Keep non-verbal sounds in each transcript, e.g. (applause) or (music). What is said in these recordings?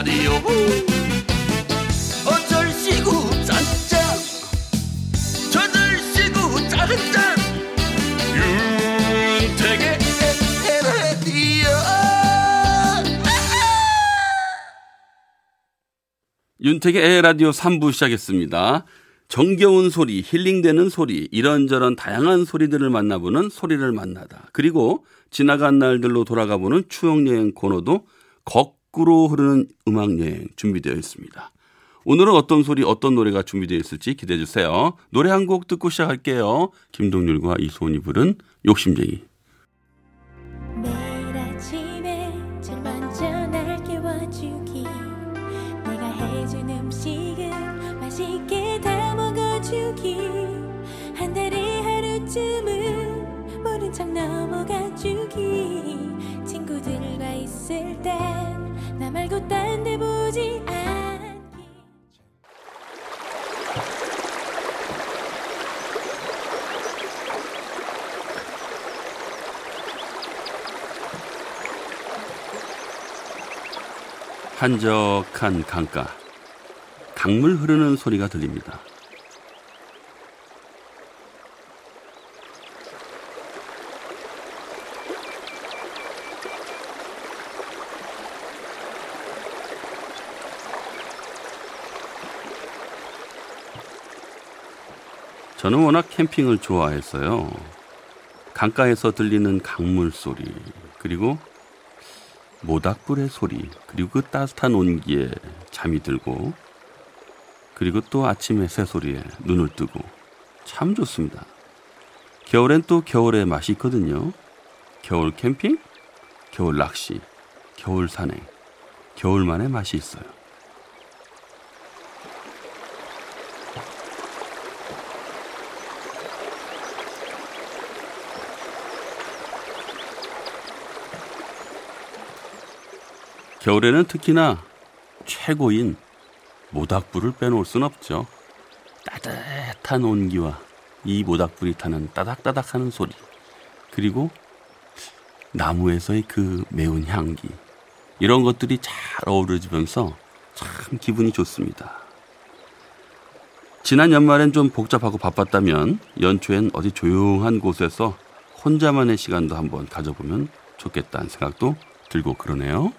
에헤라디오 어쩔 시구 짠짠 저들 시구 짠짠 윤택의 에헤라디오 윤택의 에라디오 3부 시작했습니다. 정겨운 소리, 힐링되는 소리, 이런저런 다양한 소리들을 만나보는 소리를 만나다. 그리고 지나간 날들로 돌아가보는 추억여행 코너도 거꾸로 흐르는 음악 여행 준비되어 있습니다. 오늘은 어떤 소리, 어떤 노래가 준비되어 있을지 기대해 주세요. 노래 한 곡 듣고 시작할게요. 김동률과 이소은이 부른 욕심쟁이. 매일 아침에 제일 먼저 날 깨워주기 내가 해준 음식은 맛있게 다 먹어주기 한 달에 하루쯤은 모른 척 넘어가주기 친구들과 있을 땐 나 말고 딴 데 보지 않기 한적한 강가. 강물 흐르는 소리가 들립니다. 저는 워낙 캠핑을 좋아해서요. 강가에서 들리는 강물 소리, 그리고 모닥불의 소리, 그리고 그 따뜻한 온기에 잠이 들고, 그리고 또 아침에 새소리에 눈을 뜨고, 참 좋습니다. 겨울엔 또 겨울의 맛이 있거든요. 겨울 캠핑, 겨울 낚시, 겨울 산행, 겨울만의 맛이 있어요. 겨울에는 특히나 최고인 모닥불을 빼놓을 순 없죠. 따뜻한 온기와 이 모닥불이 타는 따닥따닥 하는 소리, 그리고 나무에서의 그 매운 향기, 이런 것들이 잘 어우러지면서 참 기분이 좋습니다. 지난 연말엔 좀 복잡하고 바빴다면 연초엔 어디 조용한 곳에서 혼자만의 시간도 한번 가져보면 좋겠다는 생각도 들고 그러네요.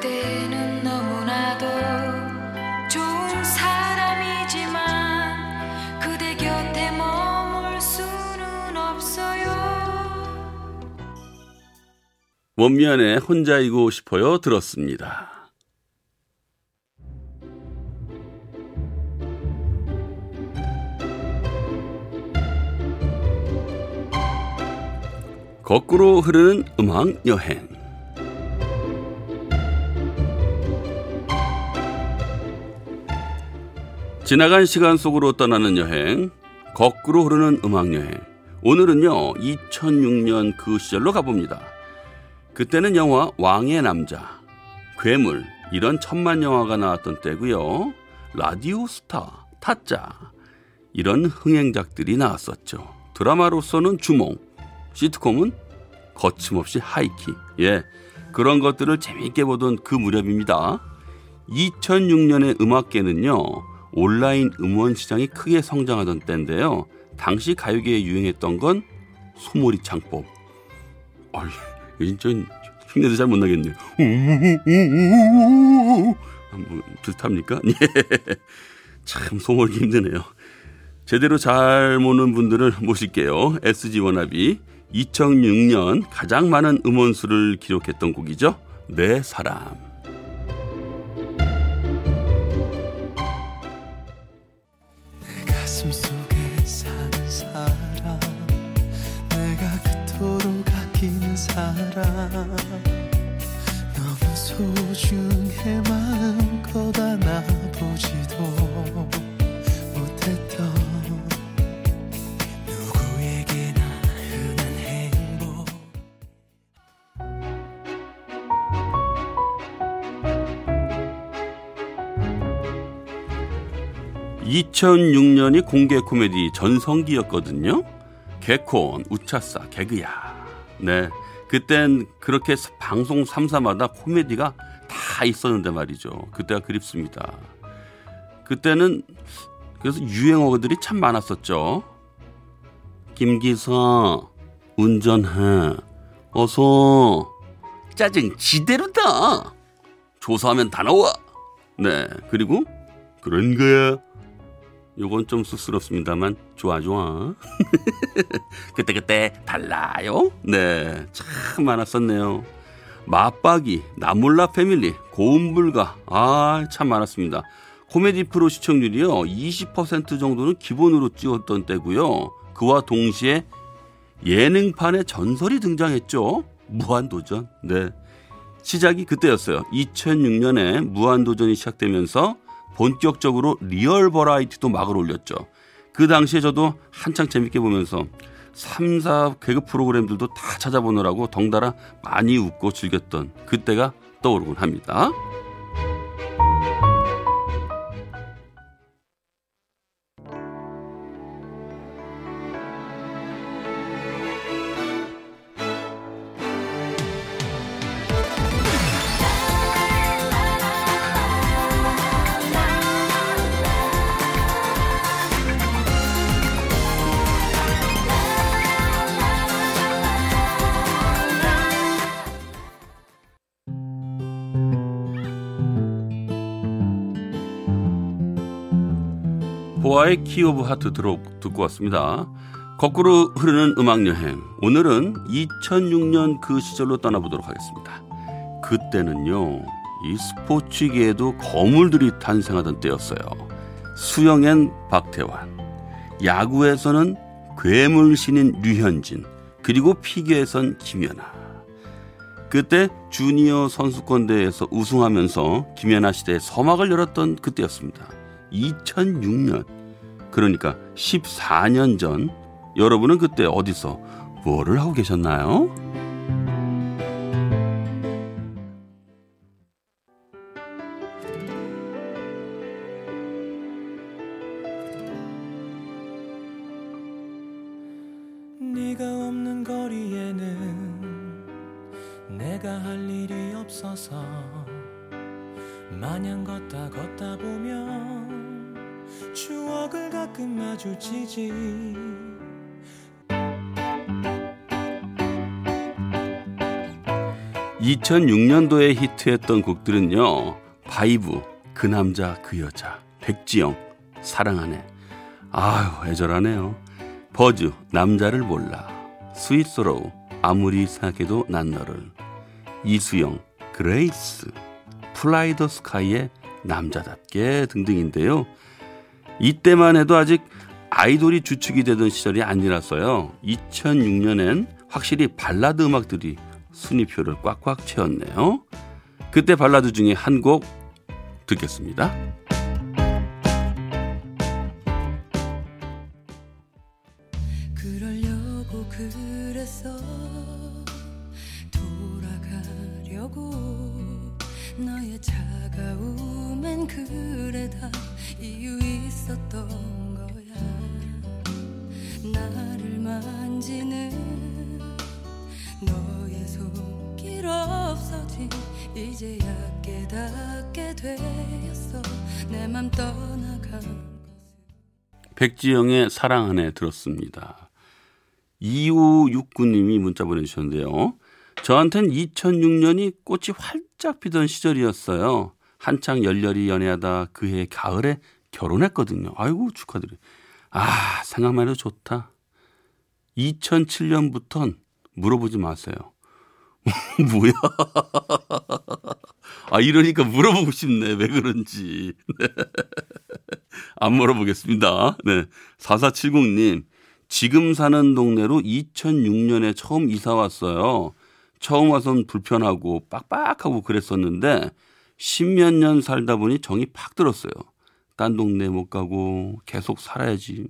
그대는 너무나도 좋은 사람이지만 그대 곁에 머물 수는 없어요 원미안의 혼자이고 싶어요 들었습니다. 거꾸로 흐르는 음악 여행. 지나간 시간 속으로 떠나는 여행, 거꾸로 흐르는 음악 여행. 오늘은요, 2006년 그 시절로 가봅니다. 그때는 영화 왕의 남자, 괴물, 이런 천만 영화가 나왔던 때고요. 라디오 스타, 타짜, 이런 흥행작들이 나왔었죠. 드라마로서는 주몽, 시트콤은 거침없이 하이키. 예. 그런 것들을 재미있게 보던 그 무렵입니다. 2006년의 음악계는요, 온라인 음원 시장이 크게 성장하던 때인데요. 당시 가요계에 유행했던 건 소몰이 창법. 어이, 진짜 흉내도 잘 못 나겠네요. 뭐, 비슷합니까? (laughs) 예. 참 소몰기 힘드네요. 제대로 잘 모는 분들을 모실게요. SG 워너비 2006년 가장 많은 음원수를 기록했던 곡이죠. 내 사람. 나중에 마음껏 안아보지도 못했던 누구에게나 흔한 행복 2006년이 공개 코미디 전성기였거든요. 개콘, 우차싸, 개그야. 네. 그땐 그렇게 방송 3사마다 코미디가 다 있었는데 말이죠. 그때가 그립습니다. 그때는 그래서 유행어들이 참 많았었죠. 김기사, 운전해. 어서. 짜증 지대로다. 조사하면 다 나와. 네. 그리고 그런 거야. 요건 좀 쑥스럽습니다만 좋아 좋아. (laughs) 그때 그때 달라요. 네, 참 많았었네요. 마빡이, 나몰라 패밀리, 고음불가, 아 참 많았습니다. 코미디 프로 시청률이요 20% 정도는 기본으로 찍었던 때고요. 그와 동시에 예능판에 전설이 등장했죠. 무한도전. 네. 시작이 그때였어요. 2006년에 무한도전이 시작되면서 본격적으로 리얼 버라이어티도 막을 올렸죠. 그 당시에 저도 한창 재밌게 보면서 3, 4 개그 프로그램들도 다 찾아보느라고 덩달아 많이 웃고 즐겼던 그때가 떠오르곤 합니다. 보아의 Key of Heart 들어, 듣고 왔습니다. 거꾸로 흐르는 음악 여행. 오늘은 2006년 그 시절로 떠나보도록 하겠습니다. 그때는요, 이 스포츠계에도 거물들이 탄생하던 때였어요. 수영엔 박태환, 야구에서는 괴물 신인 류현진, 그리고 피겨에선 김연아. 그때 주니어 선수권 대회에서 우승하면서 김연아 시대의 서막을 열었던 그때였습니다. 2006년. 그러니까 14년 전 여러분은 그때 어디서 뭐를 하고 계셨나요? 추억을 가끔 마주치지 2006년도에 히트했던 곡들은요. 바이브, 그 남자, 그 여자, 백지영, 사랑 안 해. 아유, 애절하네요. 버즈, 남자를 몰라. 스윗소로우, 아무리 생각해도 난 너를. 이수영, Grace, Fly to the Sky의 남자답게 등등인데요. 이때만 해도 아직 아이돌이 주축이 되던 시절이 아니라서요. 2006년엔 확실히 발라드 음악들이 순위표를 꽉꽉 채웠네요. 그때 발라드 중에 한 곡 듣겠습니다. 그러려고 그랬어 돌아가려고 너의 차가 움엔 그래 다 이유 있었던 거야 나를 만지는 너의 손길 없어진 이제야 깨닫게 되었어 내 맘 떠나간 백지영의 사랑하네 들었습니다. 2569님이 문자 보내주셨는데요. 저한텐 2006년이 꽃이 활짝 피던 시절이었어요. 한창 열렬히 연애하다 그해 가을에 결혼했거든요. 아이고 축하드려요. 아 생각만 해도 좋다. 2007년부턴 물어보지 마세요. (laughs) 뭐야? 아 이러니까 물어보고 싶네. 왜 그런지. 네. 안 물어보겠습니다. 네. 4470님, 지금 사는 동네로 2006년에 처음 이사 왔어요. 처음 와선 불편하고 빡빡하고 그랬었는데, 십몇 년 살다 보니 정이 팍 들었어요. 딴 동네 못 가고 계속 살아야지.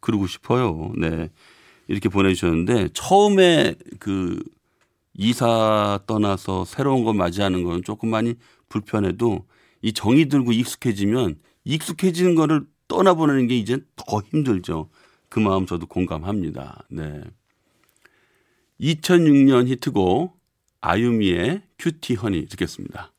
그러고 싶어요. 네. 이렇게 보내주셨는데 처음에 그 이사 떠나서 새로운 거 맞이하는 건 조금 많이 불편해도 이 정이 들고 익숙해지면 익숙해지는 거를 떠나보내는 게 이제 더 힘들죠. 그 마음 저도 공감합니다. 네. 2006년 히트곡 아유미의 큐티 허니 듣겠습니다.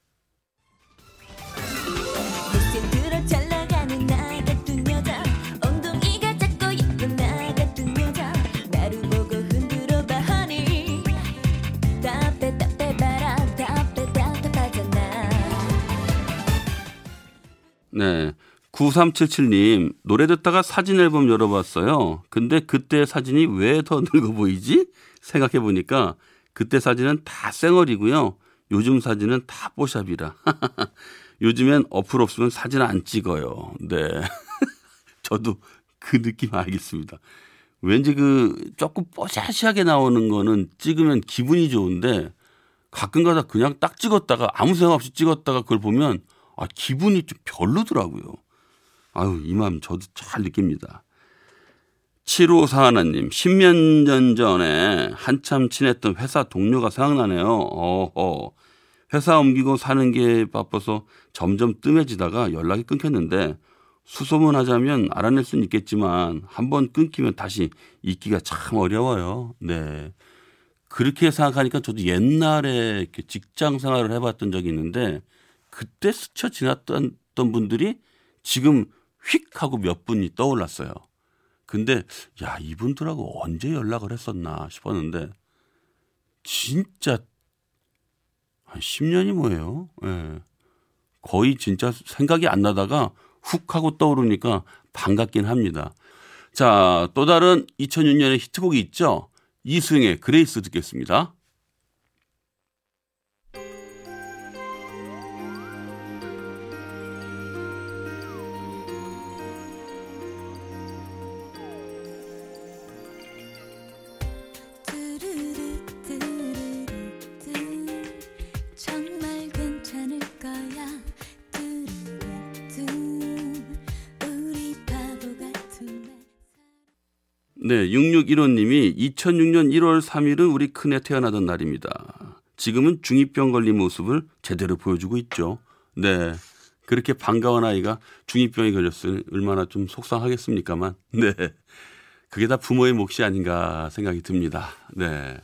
네. 9377님, 노래 듣다가 사진 앨범 열어봤어요. 근데 그때 사진이 왜 더 늙어 보이지? 생각해 보니까 그때 사진은 다 쌩얼이고요. 요즘 사진은 다 뽀샵이라. (laughs) 요즘엔 어플 없으면 사진 안 찍어요. 네. (laughs) 저도 그 느낌 알겠습니다. 왠지 그 조금 뽀샤시하게 나오는 거는 찍으면 기분이 좋은데 가끔 가다 그냥 딱 찍었다가 아무 생각 없이 찍었다가 그걸 보면 아, 기분이 좀 별로더라고요. 아유, 이 마음 저도 잘 느낍니다. 754 하나님, 10년 전 전에 한참 친했던 회사 동료가 생각나네요. 어허. 회사 옮기고 사는 게 바빠서 점점 뜸해지다가 연락이 끊겼는데 수소문하자면 알아낼 수는 있겠지만 한번 끊기면 다시 잊기가 참 어려워요. 네. 그렇게 생각하니까 저도 옛날에 직장 생활을 해봤던 적이 있는데 그때 스쳐 지났던 분들이 지금 휙 하고 몇 분이 떠올랐어요. 근데 야 이분들하고 언제 연락을 했었나 싶었는데 진짜 한 10년이 뭐예요? 예. 네. 거의 진짜 생각이 안 나다가 훅 하고 떠오르니까 반갑긴 합니다. 자, 또 다른 2006년의 히트곡이 있죠. 이수영의 Grace 듣겠습니다. 네, 6615님이 2006년 1월 3일은 우리 큰애 태어나던 날입니다. 지금은 중2병 걸린 모습을 제대로 보여주고 있죠. 네. 그렇게 반가운 아이가 중2병이 걸렸으니 얼마나 좀 속상하겠습니까만. 네. 그게 다 부모의 몫이 아닌가 생각이 듭니다. 네.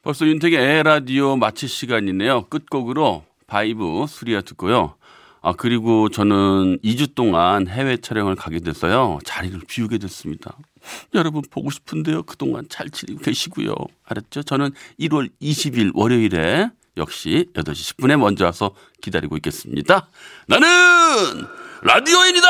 벌써 윤택의 에헤라디오 마칠 시간이네요. 끝곡으로 바이브 술이야 듣고요. 아, 그리고 저는 2주 동안 해외 촬영을 가게 됐어요. 자리를 비우게 됐습니다. 여러분 보고 싶은데요. 그동안 잘 지내고 계시고요. 알았죠? 저는 1월 20일 월요일에 역시 8시 10분에 먼저 와서 기다리고 있겠습니다. 나는 라디오인이다!